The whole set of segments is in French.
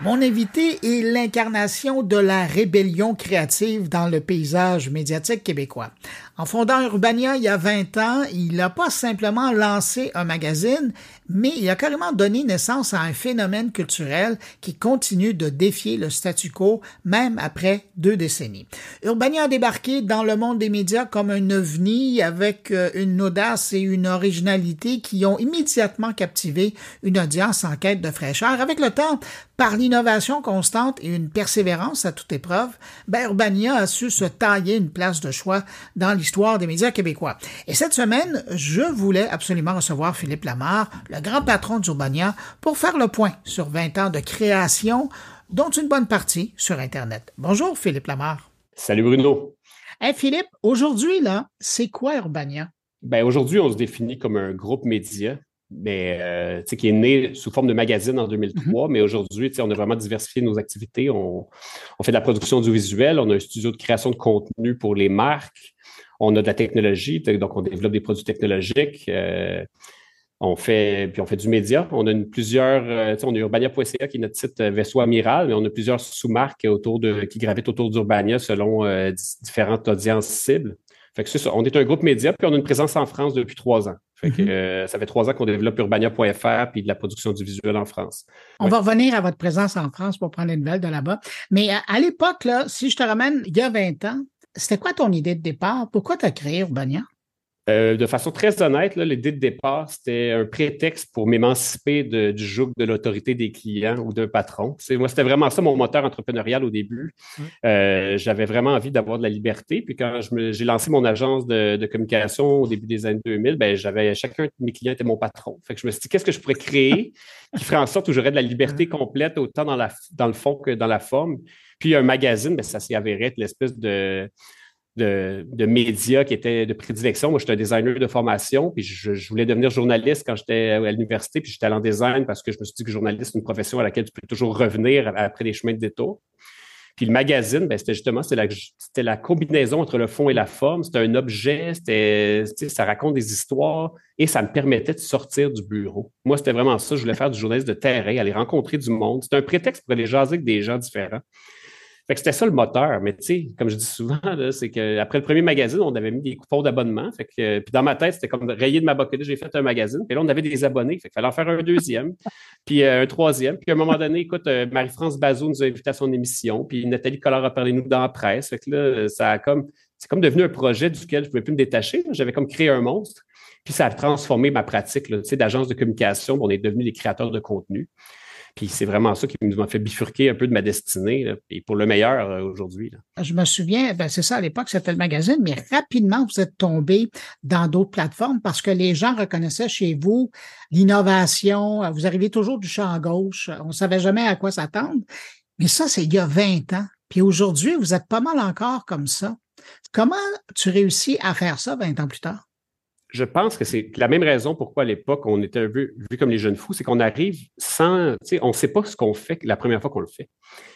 Mon invité est l'incarnation de la rébellion créative dans le paysage médiatique québécois. En fondant Urbania il y a 20 ans, il n'a pas simplement lancé un magazine, mais il a carrément donné naissance à un phénomène culturel qui continue de défier le statu quo même après deux décennies. Urbania a débarqué dans le monde des médias comme un ovni avec euh, une audace et une originalité qui ont immédiatement captivé une audience en quête de fraîcheur. Avec le temps, par l'innovation constante et une persévérance à toute épreuve, ben Urbania a su se tailler une place de choix dans l'histoire des médias québécois. Et cette semaine, je voulais absolument recevoir Philippe Lamar, le grand patron d'Urbania, pour faire le point sur 20 ans de création, dont une bonne partie sur Internet. Bonjour Philippe Lamar. Salut Bruno. Hey Philippe, aujourd'hui, là, c'est quoi Urbania? Ben, aujourd'hui, on se définit comme un groupe média mais, euh, qui est né sous forme de magazine en 2003. Mm-hmm. Mais aujourd'hui, on a vraiment diversifié nos activités. On, fait de la production audiovisuelle, on a un studio de création de contenu pour les marques, on a de la technologie, donc on développe des produits technologiques. Euh, on fait, puis on fait du média. On a une, plusieurs, euh, on a Urbania.ca qui est notre site vaisseau amiral, mais on a plusieurs sous-marques autour de, qui gravitent autour d'Urbania selon différentes audiences cibles. Fait que c'est ça. On est un groupe média, puis on a une présence en France depuis trois ans. Fait que, mhm. euh, ça fait trois ans qu'on développe urbania.fr puis de la production du visuel en France. On va revenir à votre présence en France pour prendre les nouvelles de là-bas. Mais à, l'époque, si je te ramène il y a 20 ans, c'était quoi ton idée de départ? Pourquoi tu as créé Urbania? Euh, de façon très honnête, l'idée de départ, c'était un prétexte pour m'émanciper du joug de l'autorité des clients ou d'un patron. moi, c'était vraiment ça mon moteur entrepreneurial au début. Mmh. Euh, j'avais vraiment envie d'avoir de la liberté. Puis quand j'ai lancé mon agence de, communication au début des années 2000, ben, j'avais chacun de mes clients était mon patron. Fait que je me suis dit, qu'est-ce que je pourrais créer qui ferait en sorte que j'aurais de la liberté mmh. complète autant dans, la, dans le fond que dans la forme? Puis un magazine, ben, ça s'y avéré être l'espèce de de, médias qui étaient de prédilection. Moi, j'étais un designer de formation, puis je, voulais devenir journaliste quand j'étais à l'université, puis j'étais allé en design parce que je me suis dit que journaliste, c'est une profession à laquelle tu peux toujours revenir après les chemins de détour. Puis le magazine, ben, c'était justement c'était la combinaison entre le fond et la forme. C'était un objet, c'était, ça raconte des histoires et ça me permettait de sortir du bureau. Moi, c'était vraiment ça. Je voulais faire du journaliste de terrain, aller rencontrer du monde. C'était un prétexte pour aller jaser avec des gens différents. Fait que c'était ça le moteur. Mais tu sais, comme je dis souvent, c'est qu'après le premier magazine, on avait mis des coupons d'abonnement. Fait que, puis dans ma tête, c'était comme rayé de ma bucket j'ai fait un magazine. Puis là, on avait des abonnés. Fait qu'il fallait en faire un deuxième, puis euh, un troisième. Puis à un moment donné, écoute, euh, Marie-France Bazou nous a invité à son émission. Puis Nathalie Collard a parlé nous dans la presse. Fait que là, ça a comme. C'est comme devenu un projet duquel je ne pouvais plus me détacher. J'avais comme créé un monstre. Puis ça a transformé ma pratique d'agence de communication. On est devenus des créateurs de contenu. Puis c'est vraiment ça qui nous a fait bifurquer un peu de ma destinée, et pour le meilleur euh, aujourd'hui. Je me souviens, ben c'est ça, à l'époque, c'était le magazine, mais rapidement, vous êtes tombé dans d'autres plateformes parce que les gens reconnaissaient chez vous l'innovation. Vous arriviez toujours du champ gauche. On ne savait jamais à quoi s'attendre. Mais ça, c'est il y a 20 ans. Puis aujourd'hui, vous êtes pas mal encore comme ça. Comment tu réussis à faire ça 20 ans plus tard? Je pense que c'est la même raison pourquoi à l'époque on était vu, vu comme les jeunes fous, c'est qu'on arrive sans, tu sais, on ne sait pas ce qu'on fait la première fois qu'on le fait.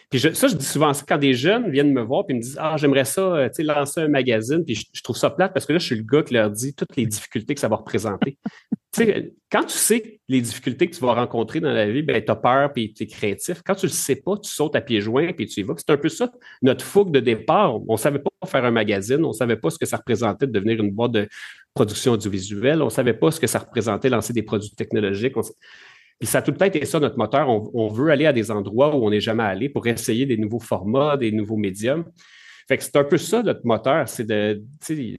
Puis ça, je dis souvent ça quand des jeunes viennent me voir et me disent Ah, j'aimerais ça, euh, tu sais, lancer un magazine, puis je, trouve ça plate parce que là, je suis le gars qui leur dit toutes les difficultés que ça va représenter. tu sais, quand tu sais les difficultés que tu vas rencontrer dans la vie, ben, tu as peur puis tu es créatif. Quand tu ne le sais pas, tu sautes à pieds joints puis tu y vas. C'est un peu ça, notre fougue de départ. On ne savait pas faire un magazine, on ne savait pas ce que ça représentait de devenir une boîte de production audiovisuelle. On ne savait pas ce que ça représentait lancer des produits technologiques. Puis ça a tout le temps été ça, notre moteur. On, veut aller à des endroits où on n'est jamais allé pour essayer des nouveaux formats, des nouveaux médiums. Fait que c'est un peu ça notre moteur, c'est de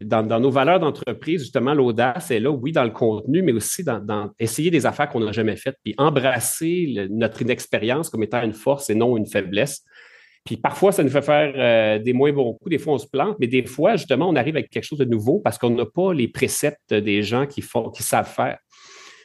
dans, dans, nos valeurs d'entreprise, justement, l'audace est là, oui, dans le contenu, mais aussi dans, essayer des affaires qu'on n'a jamais faites, puis embrasser notre inexpérience comme étant une force et non une faiblesse. Puis parfois, ça nous fait faire euh, des moins bons coups. Des fois, on se plante, mais des fois, justement, on arrive avec quelque chose de nouveau parce qu'on n'a pas les préceptes des gens qui, font, qui savent faire.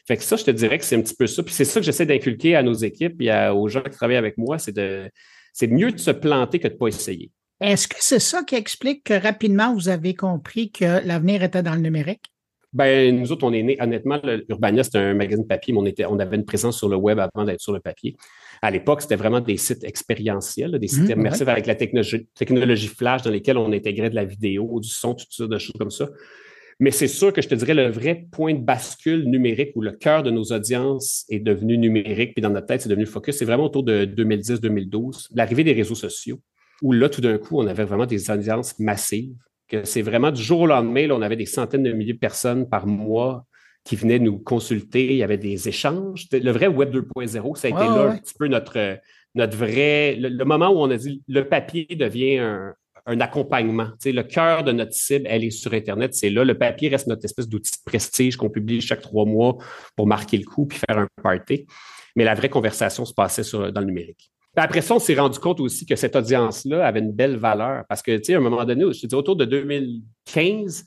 Fait que ça, je te dirais que c'est un petit peu ça. Puis c'est ça que j'essaie d'inculquer à nos équipes et aux gens qui travaillent avec moi, c'est de c'est mieux de se planter que de ne pas essayer. Est-ce que c'est ça qui explique que rapidement vous avez compris que l'avenir était dans le numérique? Ben, nous autres, on est nés, honnêtement, Urbania, c'était un magazine papier, mais on, était, on avait une présence sur le web avant d'être sur le papier. À l'époque, c'était vraiment des sites expérientiels, des sites mmh, immersifs avec la technologie, technologie, flash dans lesquels on intégrait de la vidéo, du son, toutes sortes de choses comme ça. Mais c'est sûr que je te dirais le vrai point de bascule numérique où le cœur de nos audiences est devenu numérique, puis dans notre tête, c'est devenu focus, c'est vraiment autour de 2010-2012, l'arrivée des réseaux sociaux, où là, tout d'un coup, on avait vraiment des audiences massives, que c'est vraiment du jour au lendemain, là, on avait des centaines de milliers de personnes par mois qui venaient nous consulter, il y avait des échanges. Le vrai Web 2.0, ça a été là un petit peu notre, notre vrai, le, moment où on a dit le papier devient un, un accompagnement. Tu le cœur de notre cible, elle est sur Internet, c'est là. Le papier reste notre espèce d'outil de prestige qu'on publie chaque trois mois pour marquer le coup puis faire un party. Mais la vraie conversation se passait sur, dans le numérique. après ça, on s'est rendu compte aussi que cette audience-là avait une belle valeur parce que, tu sais, à un moment donné, je te dis autour de 2015,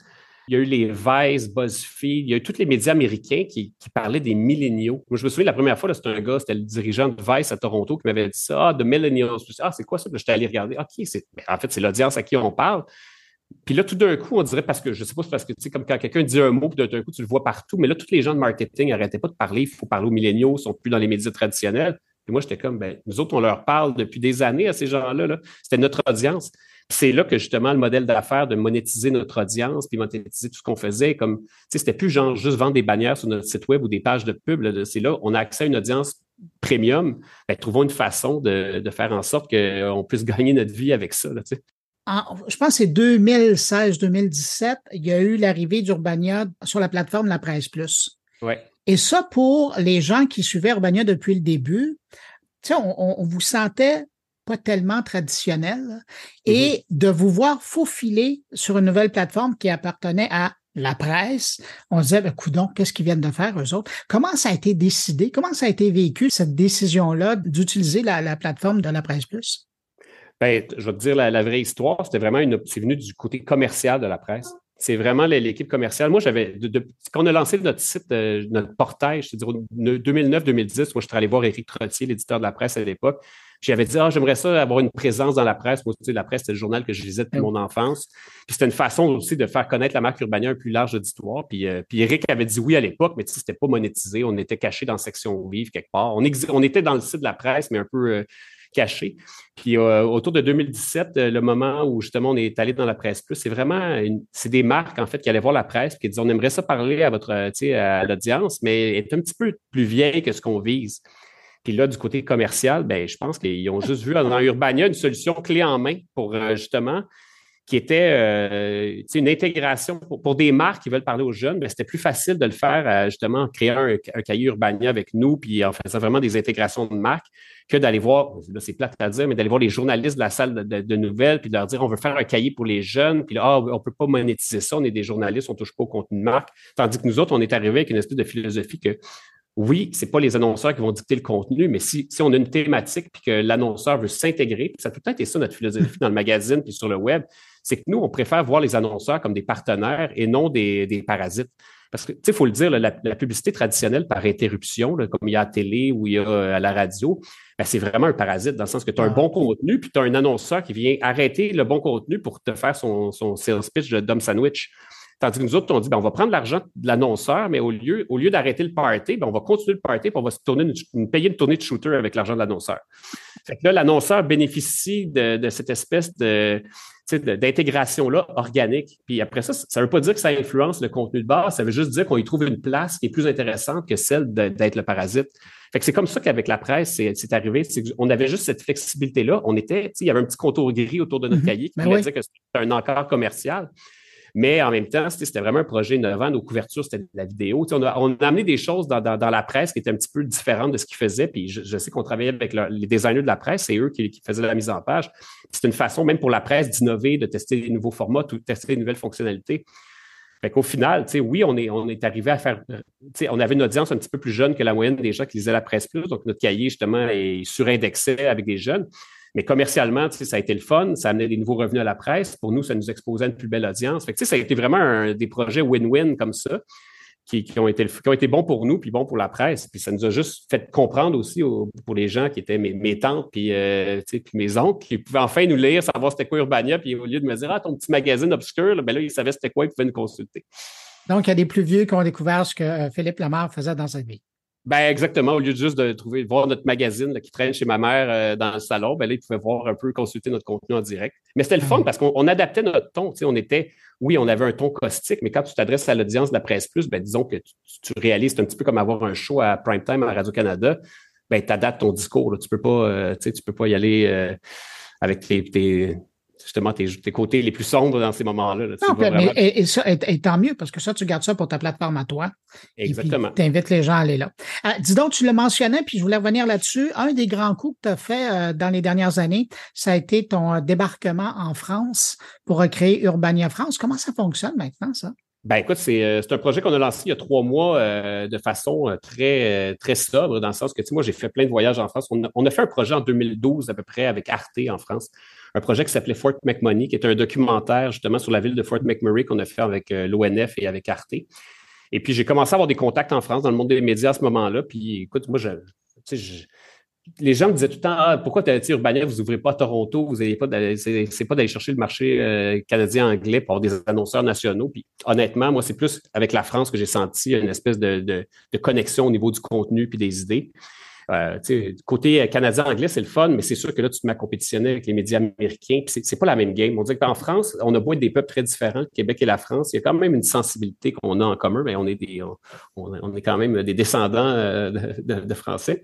il y a eu les Vice, BuzzFeed, il y a eu tous les médias américains qui, parlaient des milléniaux. Moi, je me souviens la première fois, c'était un gars, c'était le dirigeant de Vice à Toronto qui m'avait dit ça, ah, de millennials. ah, c'est quoi ça? J'étais allé regarder. OK, c'est, en fait, c'est l'audience à qui on parle. Puis là, tout d'un coup, on dirait parce que, je sais pas, c'est parce que, tu sais, comme quand quelqu'un dit un mot, puis d'un coup, tu le vois partout, mais là, tous les gens de marketing n'arrêtaient pas de parler, il faut parler aux milléniaux, ils sont plus dans les médias traditionnels. Puis moi, j'étais comme, ben, nous autres, on leur parle depuis des années à ces gens-là. Là. C'était notre audience. C'est là que justement le modèle d'affaires de monétiser notre audience, puis monétiser tout ce qu'on faisait, comme, tu sais, c'était plus genre juste vendre des bannières sur notre site web ou des pages de pub. C'est là, on a accès à une audience premium. Ben, trouvons une façon de, faire en sorte qu'on puisse gagner notre vie avec ça. Là, je pense que c'est 2016-2017, il y a eu l'arrivée d'Urbania sur la plateforme La Presse Plus. Ouais. Et ça, pour les gens qui suivaient Urbania depuis le début, on, on vous sentait pas tellement traditionnel et mm-hmm. de vous voir faufiler sur une nouvelle plateforme qui appartenait à la presse, on se disait, ben, coudon, qu'est-ce qu'ils viennent de faire, eux autres? Comment ça a été décidé? Comment ça a été vécu, cette décision-là d'utiliser la, plateforme de la presse plus? Ben, je vais te dire la, vraie histoire. C'était vraiment une, c'est venu du côté commercial de la presse. C'est vraiment l'équipe commerciale. Moi, j'avais, quand on a lancé notre site, euh, notre portail, je te 2009-2010, moi, je suis allé voir Éric Trottier, l'éditeur de la presse à l'époque. J'avais dit, ah, j'aimerais ça avoir une présence dans la presse. Moi, tu sais, la presse, c'était le journal que je lisais depuis mon enfance. Puis c'était une façon aussi de faire connaître la marque Urbania un plus large auditoire. Puis, euh, puis Eric avait dit oui à l'époque, mais tu sais, c'était pas monétisé. On était caché dans la section vive quelque part. On, on était dans le site de la presse, mais un peu euh, caché. Puis euh, autour de 2017, le moment où justement on est allé dans la presse plus, c'est vraiment c'est des marques en fait qui allaient voir la presse qui disaient on aimerait ça parler à votre, tu sais, à l'audience, mais est un petit peu plus vieille que ce qu'on vise. Puis là, du côté commercial, ben, je pense qu'ils ont juste vu dans Urbania une solution clé en main pour euh, justement qui était euh, une intégration pour, des marques qui veulent parler aux jeunes, ben, c'était plus facile de le faire euh, justement en créant un, cahier Urbania avec nous, puis en faisant vraiment des intégrations de marques, que d'aller voir, là c'est plate à dire, mais d'aller voir les journalistes de la salle de, nouvelles, puis de leur dire on veut faire un cahier pour les jeunes, puis là, ah, on ne peut pas monétiser ça, on est des journalistes, on ne touche pas au contenu de marque. Tandis que nous autres, on est arrivé avec une espèce de philosophie que oui, c'est pas les annonceurs qui vont dicter le contenu, mais si, si on a une thématique puis que l'annonceur veut s'intégrer, puis ça a tout le temps été ça notre philosophie dans le magazine puis sur le web, c'est que nous, on préfère voir les annonceurs comme des partenaires et non des, des parasites. Parce que, tu sais, il faut le dire, la, publicité traditionnelle par interruption, comme il y a à la télé ou il y a euh, à la radio, ben, c'est vraiment un parasite dans le sens que tu as un bon contenu, puis tu as un annonceur qui vient arrêter le bon contenu pour te faire son, son sales pitch de dumb sandwich. Tandis que nous autres, on dit, ben, on va prendre l'argent de l'annonceur, mais au lieu, au lieu d'arrêter le party, ben, on va continuer le party, puis on va se tourner une, payer une tournée de shooter avec l'argent de l'annonceur. Fait que là, l'annonceur bénéficie de, cette espèce de, d'intégration-là organique. Puis après ça, ça ne veut pas dire que ça influence le contenu de base, ça veut juste dire qu'on y trouve une place qui est plus intéressante que celle d'être le parasite. Fait que c'est comme ça qu'avec la presse, c'est arrivé. On avait juste cette flexibilité-là. On était, il y avait un petit contour gris autour de notre mm-hmm. cahier qui ben voulait dire que c'était un encart commercial. Mais en même temps, c'était vraiment un projet innovant. Nos couvertures, c'était de la vidéo. On a, amené des choses dans, la presse qui étaient un petit peu différentes de ce qu'ils faisaient. Puis je, sais qu'on travaillait avec les designers de la presse, c'est eux qui, faisaient la mise en page. C'est une façon, même pour la presse, d'innover, de tester des nouveaux formats, de tester des nouvelles fonctionnalités. Fait qu'au final, oui, on est, on est arrivé à faire. On avait une audience un petit peu plus jeune que la moyenne des gens qui lisaient la presse plus. Donc, notre cahier, justement, est surindexé avec des jeunes. Mais commercialement, ça a été le fun, ça a amené des nouveaux revenus à la presse. Pour nous, ça nous exposait une plus belle audience. Fait ça a été vraiment des projets win-win comme ça. Qui, ont été, qui ont été bons pour nous, puis bons pour la presse. Puis ça nous a juste fait comprendre aussi pour les gens qui étaient mes, tantes, puis, euh, puis mes oncles, qui pouvaient enfin nous lire, savoir c'était quoi Urbania, puis au lieu de me dire, ah, ton petit magazine obscur, ben là, ils savaient c'était quoi, ils pouvaient nous consulter. Donc, il y a des plus vieux qui ont découvert ce que euh, Philippe Lamar faisait dans sa vie. Ben exactement. Au lieu de juste de trouver, voir notre magazine qui traîne chez ma mère euh, dans le salon, ben là, ils pouvaient voir un peu, consulter notre contenu en direct. Mais c'était le fun ah parce qu'on adaptait notre ton. On était, oui, on avait un ton caustique, mais quand tu t'adresses à l'audience de la presse plus, ben disons que tu, réalises, c'est un petit peu comme avoir un show à prime time à Radio-Canada. Ben, tu adaptes ton discours. Tu peux pas, euh, tu peux pas y aller euh, avec tes justement tes, côtés les plus sombres dans ces moments-là. et, ça, et, tant mieux, parce que ça, tu gardes ça pour ta plateforme à toi. Exactement. Tu invites les gens à aller là. Euh, dis donc, tu le mentionnais, puis je voulais revenir là-dessus. Un des grands coups que tu as fait euh, dans les dernières années, ça a été ton euh, débarquement en France pour recréer Urbania France. Comment ça fonctionne maintenant, ça? Ben écoute, c'est un projet qu'on a lancé il y a trois mois de façon très, très sobre, dans le sens que, tu sais, moi, j'ai fait plein de voyages en France. On a, on a, fait un projet en 2012 à peu près avec Arte en France un projet qui s'appelait Fort McMoney, qui est un documentaire justement sur la ville de Fort McMurray qu'on a fait avec euh, l'ONF et avec Arte. Et puis, j'ai commencé à avoir des contacts en France, dans le monde des médias à ce moment-là. Puis, écoute, moi, je, les gens me disaient tout le temps ah, pourquoi Urbania, vous n'ouvrez pas à Toronto, vous n'avez pas c'est pas d'aller chercher le marché euh, canadien anglais pour des annonceurs nationaux. Puis honnêtement, moi, c'est plus avec la France que j'ai senti une espèce de, de, connexion au niveau du contenu puis des idées. Euh, côté canadien-anglais, c'est le fun, mais c'est sûr que là, tu te mets à compétitionner avec les médias américains, puis c'est pas la même game. On dit qu'en France, on a beau être des peuples très différents, le Québec et la France, il y a quand même une sensibilité qu'on a en commun, mais on est, des, on, est quand même des descendants euh, de, Français.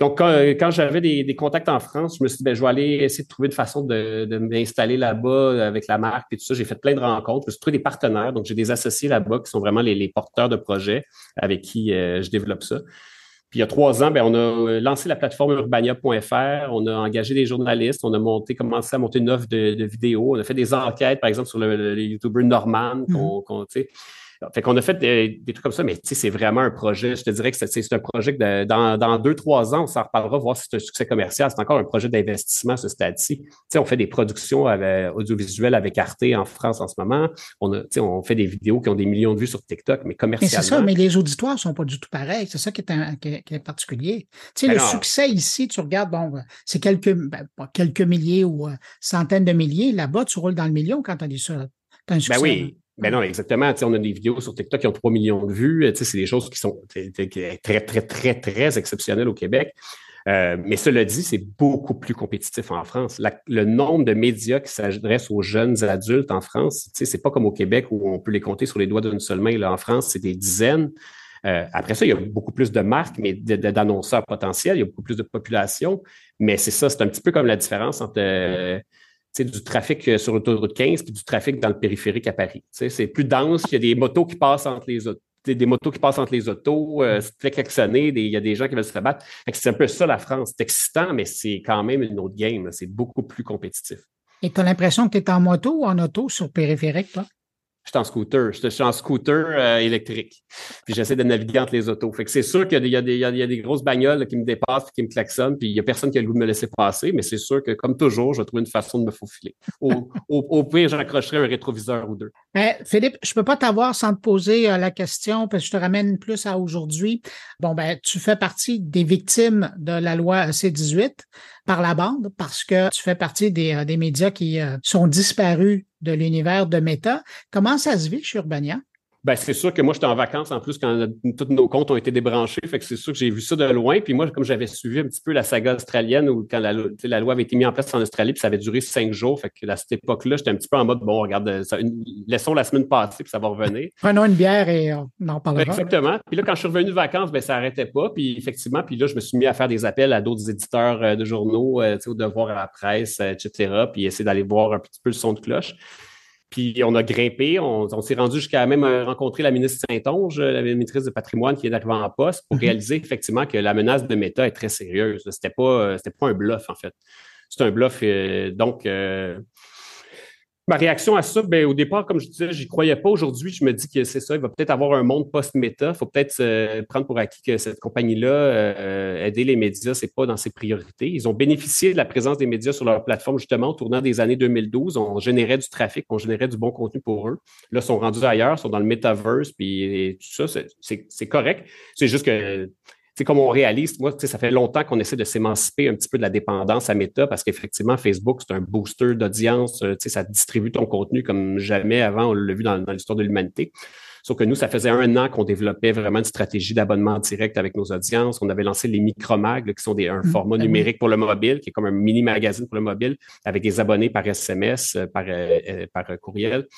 Donc, quand, j'avais des, contacts en France, je me suis dit, ben, je vais aller essayer de trouver une façon de, m'installer là-bas avec la marque et tout ça. J'ai fait plein de rencontres. Je me suis trouvé des partenaires. Donc, j'ai des associés là-bas qui sont vraiment les, porteurs de projets avec qui euh, je développe ça. Puis il y a trois ans, ben, on a euh, lancé la plateforme urbania.fr, on a engagé des journalistes, on a monté, commencé à monter une offre de, vidéos, on a fait des enquêtes, par exemple, sur le, le, YouTuber Norman, qu'on, mm-hmm. Fait qu'on a fait des, trucs comme ça, mais c'est vraiment un projet. Je te dirais que c'est un projet que dans, deux, trois ans, on s'en reparlera, voir si c'est un succès commercial. C'est encore un projet d'investissement, ce stade-ci. On fait des productions audiovisuelles avec Arte en France en ce moment. On, a, on fait des vidéos qui ont des millions de vues sur TikTok, mais commercialement. Mais c'est ça, mais les auditoires ne sont pas du tout pareils. C'est ça qui est, particulier. Tu sais, ben le succès ici, tu regardes, bon, c'est quelques, ben, quelques milliers ou euh, centaines de milliers. Là-bas, tu roules dans le million quand tu as, as, un ben succès. Ben oui. Ben non, exactement. on a des vidéos sur TikTok qui ont 3 millions de vues. C'est des choses qui sont très, très, très, très exceptionnelles au Québec. Euh, mais cela dit, c'est beaucoup plus compétitif en France. le nombre de médias qui s'adressent aux jeunes adultes en France, c'est pas comme au Québec où on peut les compter sur les doigts d'une seule main. Là, en France, c'est des dizaines. Euh, après ça, il y a beaucoup plus de marques, mais d'annonceurs potentiels, il y a beaucoup plus de population. Mais c'est ça, c'est un petit peu comme la différence entre euh, du trafic euh, sur l'autoroute 15 puis du trafic dans le périphérique à Paris. C'est plus dense, il y a des motos qui passent entre les autos. Des motos qui passent entre les autos, euh, c'est très klaxonné, il y a des gens qui veulent se battre. C'est un peu ça la France. C'est excitant, mais c'est quand même une autre game. C'est beaucoup plus compétitif. Et tu as l'impression que tu es en moto ou en auto sur périphérique, toi? Je suis en scooter. Je suis en scooter euh, électrique. Puis j'essaie de naviguer entre les autos. Fait que c'est sûr qu'il y, a des grosses bagnoles qui me dépassent qui me klaxonnent. Puis il n'y a personne qui a le goût de me laisser passer. Mais c'est sûr que, comme toujours, je vais trouver une façon de me faufiler. Au, au, pire, j'accrocherai un rétroviseur ou deux. Philippe, je ne peux pas t'avoir sans te poser euh, la question, parce que je te ramène plus à aujourd'hui. Bon, ben, tu fais partie des victimes de la loi C-18 par la bande parce que tu fais partie des, euh, des médias qui sont disparus de l'univers de Meta. Comment ça se vit chez Urbania? Ben, c'est sûr que moi, j'étais en vacances en plus quand tous nos comptes ont été débranchés. Fait que c'est sûr que j'ai vu ça de loin. Puis moi, comme j'avais suivi un petit peu la saga australienne où quand la, loi avait été mise en place en Australie, puis ça avait duré cinq jours. Fait que à cette époque-là, j'étais un petit peu en mode bon, regarde, laissons la semaine passer, puis ça va revenir. Prenons une bière et on en parlera. exactement. Puis là, quand je suis revenu de vacances, ben, ça n'arrêtait pas. Puis effectivement, puis là, je me suis mis à faire des appels à d'autres éditeurs euh, de journaux, euh, au devoir à la presse, euh, etc. Puis essayer d'aller voir un petit peu le son de cloche. Puis on a grimpé, on, s'est rendu jusqu'à même euh, rencontrer la ministre Saint-Onge, la ministre du patrimoine qui est arrivée en poste pour mhm. réaliser effectivement que la menace de Meta est très sérieuse. C'était pas, euh, c'était pas un bluff en fait. C'est un bluff. Euh, donc, Ma réaction à ça, ben, au départ, comme je disais, j'y croyais pas. Aujourd'hui, je me dis que c'est ça. Il va peut-être avoir un monde post-méta. Il faut peut-être prendre pour acquis que cette compagnie-là, euh, aider les médias, c'est pas dans ses priorités. Ils ont bénéficié de la présence des médias sur leur plateforme, justement, au tournant des années 2012. On générait du trafic, on générait du bon contenu pour eux. Là, ils sont rendus ailleurs, sont dans le metaverse, puis tout ça, c'est correct. C'est juste que c'est comme on réalise, moi, ça fait longtemps qu'on essaie de s'émanciper un petit peu de la dépendance à Meta parce qu'effectivement, Facebook, c'est un booster d'audience. Euh, ça distribue ton contenu comme jamais avant, on l'a vu dans, l'histoire de l'humanité. Sauf que nous, ça faisait un an qu'on développait vraiment une stratégie d'abonnement direct avec nos audiences. On avait lancé les micromags, qui sont des, un mmh, format ben numérique pour le mobile, qui est comme un mini magazine pour le mobile, avec des abonnés par SMS, euh, par, euh, par courriel.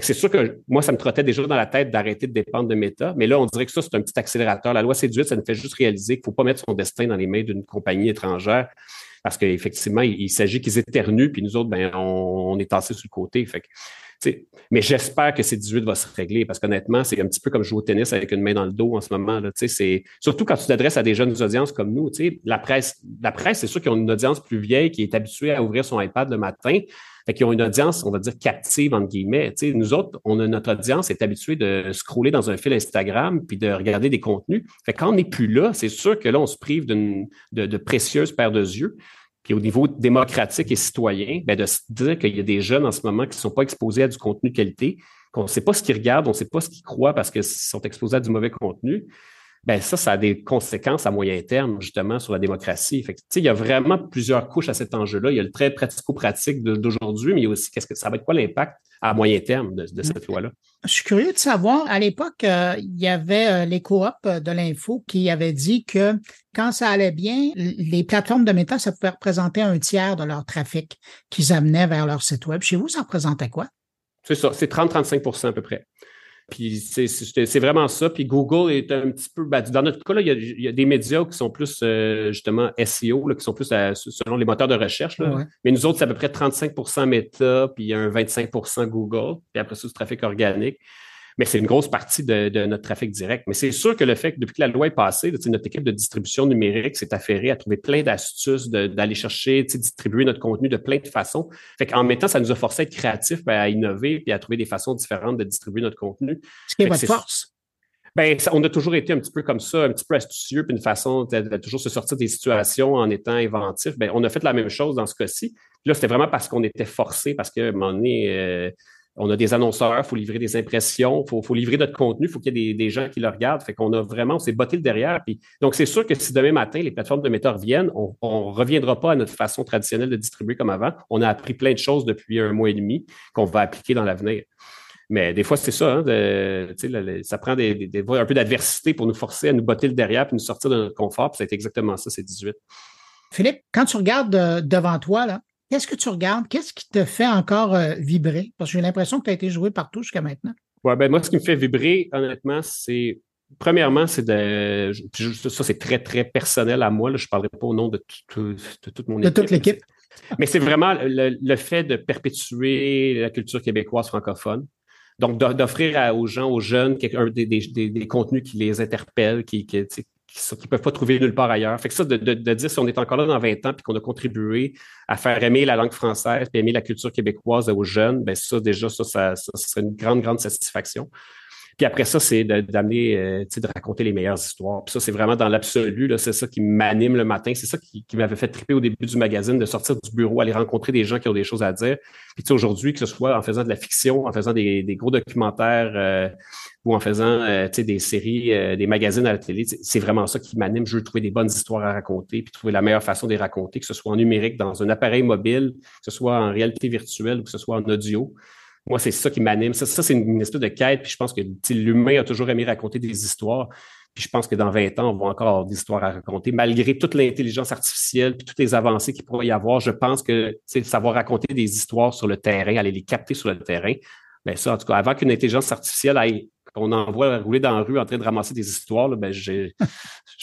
C'est sûr que moi, ça me trottait déjà dans la tête d'arrêter de dépendre de Meta. Mais là, on dirait que ça, c'est un petit accélérateur. La loi C18, ça nous fait juste réaliser qu'il ne faut pas mettre son destin dans les mains d'une compagnie étrangère parce qu'effectivement, il, s'agit qu'ils éternuent, puis nous autres, ben, on, est tassés sur le côté. Fait que, mais j'espère que ces 18 va se régler parce qu'honnêtement, c'est un petit peu comme jouer au tennis avec une main dans le dos en ce moment. Là, surtout quand tu t'adresses à des jeunes audiences comme nous. La presse, la presse, c'est sûr qu'ils ont une audience plus vieille qui est habituée à ouvrir son iPad le matin. Fait qu'ils ont une audience, on va dire, captive, entre guillemets. nous autres, on a notre audience est habituée de scroller dans un fil Instagram puis de regarder des contenus. Fait quand on n'est plus là, c'est sûr que là, on se prive de, de précieuses paires de yeux. Puis au niveau démocratique et citoyen, ben de se dire qu'il y a des jeunes en ce moment qui ne sont pas exposés à du contenu qualité, qu'on ne sait pas ce qu'ils regardent, on ne sait pas ce qu'ils croient parce qu'ils sont exposés à du mauvais contenu ben ça, ça a des conséquences à moyen terme, justement, sur la démocratie. Fait il y a vraiment plusieurs couches à cet enjeu-là. Il y a le trait pratico-pratique d'aujourd'hui, mais il y a aussi qu'est-ce que ça va être quoi l'impact à moyen terme de, cette loi-là? Je suis curieux de savoir, à l'époque, euh, il y avait euh, les coops de l'info qui avaient dit que quand ça allait bien, les plateformes de méta, ça pouvait représenter un tiers de leur trafic qu'ils amenaient vers leur site web. Chez vous, ça représentait quoi? C'est ça, c'est 30-35% à peu près. Puis c'est vraiment ça. Puis Google est un petit peu. Ben, dans notre cas, là, il, y a, des médias qui sont plus euh, justement SEO, là, qui sont plus selon les moteurs de recherche. Là. Mais nous autres, c'est à peu près 35% Meta, puis un 25% Google, puis après ça, du trafic organique mais c'est une grosse partie de, notre trafic direct. Mais c'est sûr que le fait que depuis que la loi est passée, notre équipe de distribution numérique s'est affairée à trouver plein d'astuces d'aller chercher, distribuer notre contenu de plein de façons. Fait qu'en même temps, ça nous a forcé à être créatifs, ben, à innover, puis à trouver des façons différentes de distribuer notre contenu. Ce qui est votre force. Ben, on a toujours été un petit peu comme ça, un petit peu astucieux, puis une façon de, toujours se sortir des situations en étant inventif. Ben, on a fait la même chose dans ce cas-ci. Là, c'était vraiment parce qu'on était forcé, parce qu'à un moment donné, euh, on a des annonceurs, il faut livrer des impressions, il faut, livrer notre contenu, il faut qu'il y ait des, gens qui le regardent. Fait qu'on a vraiment, on s'est botté le derrière. Puis, donc, c'est sûr que si demain matin, les plateformes de méta reviennent, on ne reviendra pas à notre façon traditionnelle de distribuer comme avant. On a appris plein de choses depuis un mois et demi qu'on va appliquer dans l'avenir. Mais des fois, c'est ça, hein, ça prend un peu d'adversité pour nous forcer à nous botter le derrière puis nous sortir de notre confort. Puis c'est exactement ça, c'est 18. Philippe, quand tu regardes euh, devant toi, là, Qu'est-ce que tu regardes? Qu'est-ce qui te fait encore euh, vibrer? Parce que j'ai l'impression que tu as été joué partout jusqu'à maintenant. Ouais, ben moi, ce qui me fait vibrer, honnêtement, c'est premièrement, c'est de. Ça, c'est très, très personnel à moi. Je ne parlerai pas au nom de, tout, toute mon équipe. De toute l'équipe. Mais c'est vraiment le, fait de perpétuer la culture québécoise francophone. Donc, d'offrir aux gens, aux jeunes, des, des, contenus qui les interpellent, qui, qui, qui ne peuvent pas trouver nulle part ailleurs. Fait que ça, de, dire si on est encore là dans 20 ans puis qu'on a contribué à faire aimer la langue française puis aimer la culture québécoise aux jeunes, ben ça, déjà, ça, ça, ça, serait une grande, grande satisfaction. Puis après ça, c'est d'amener, euh, de raconter les meilleures histoires. Puis ça, c'est vraiment dans l'absolu, c'est ça qui m'anime le matin. C'est ça qui, m'avait fait triper au début du magazine, de sortir du bureau, aller rencontrer des gens qui ont des choses à dire. Puis aujourd'hui, que ce soit en faisant de la fiction, en faisant des, gros documentaires euh, ou en faisant euh, des séries, des magazines à la télé, c'est vraiment ça qui m'anime. Je veux trouver des bonnes histoires à raconter, puis trouver la meilleure façon de les raconter, que ce soit en numérique, dans un appareil mobile, que ce soit en réalité virtuelle ou que ce soit en audio moi, c'est ça qui m'anime. Ça, c'est une, espèce de quête. Puis je pense que l'humain a toujours aimé raconter des histoires. Puis je pense que dans 20 ans, on va encore avoir des histoires à raconter. Malgré toute l'intelligence artificielle puis toutes les avancées qu'il pourrait y avoir, je pense que savoir raconter des histoires sur le terrain, aller les capter sur le terrain, bien ça, en tout cas, avant qu'une intelligence artificielle aille qu'on envoie rouler dans la rue en train de ramasser des histoires, ben je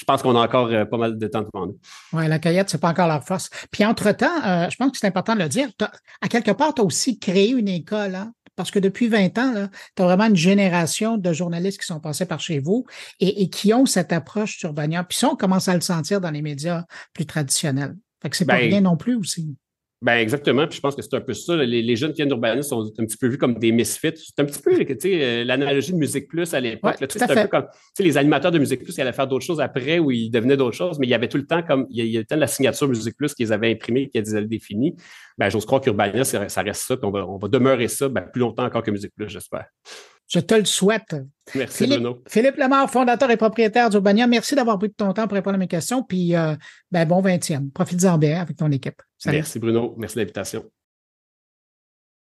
pense qu'on a encore euh, pas mal de temps devant nous. Oui, la cueillette, c'est pas encore leur force. Puis entre-temps, euh, je pense que c'est important de le dire, à quelque part, tu as aussi créé une école, hein? parce que depuis 20 ans, tu as vraiment une génération de journalistes qui sont passés par chez vous et, qui ont cette approche Urbania. Puis ça, on commence à le sentir dans les médias plus traditionnels. Fait que c'est pas ben, rien non plus aussi. Ben exactement. Puis je pense que c'est un peu ça. Les, jeunes qui viennent d'urbanisme sont un petit peu vus comme des misfits. C'est un petit peu euh, l'analogie de Musique Plus à l'époque. c'est un peu comme les animateurs de Musique Plus, ils allaient faire d'autres choses après ou ils devenaient d'autres choses, mais il y avait tout le temps comme il y, a, le temps de la signature Musique Plus qu'ils avaient imprimée, qu'ils avaient définie. Ben, j'ose croire qu'Urbania, ça reste ça, puis on va, on va demeurer ça ben, plus longtemps encore que Musique Plus, j'espère. Je te le souhaite. Merci, Philippe, Bruno. Philippe Lemar, fondateur et propriétaire d'Urbania, merci d'avoir pris de ton temps pour répondre à mes questions. Puis, euh, ben, bon 20e. Profite-en bien avec ton équipe. Merci, Bruno. Merci de l'invitation.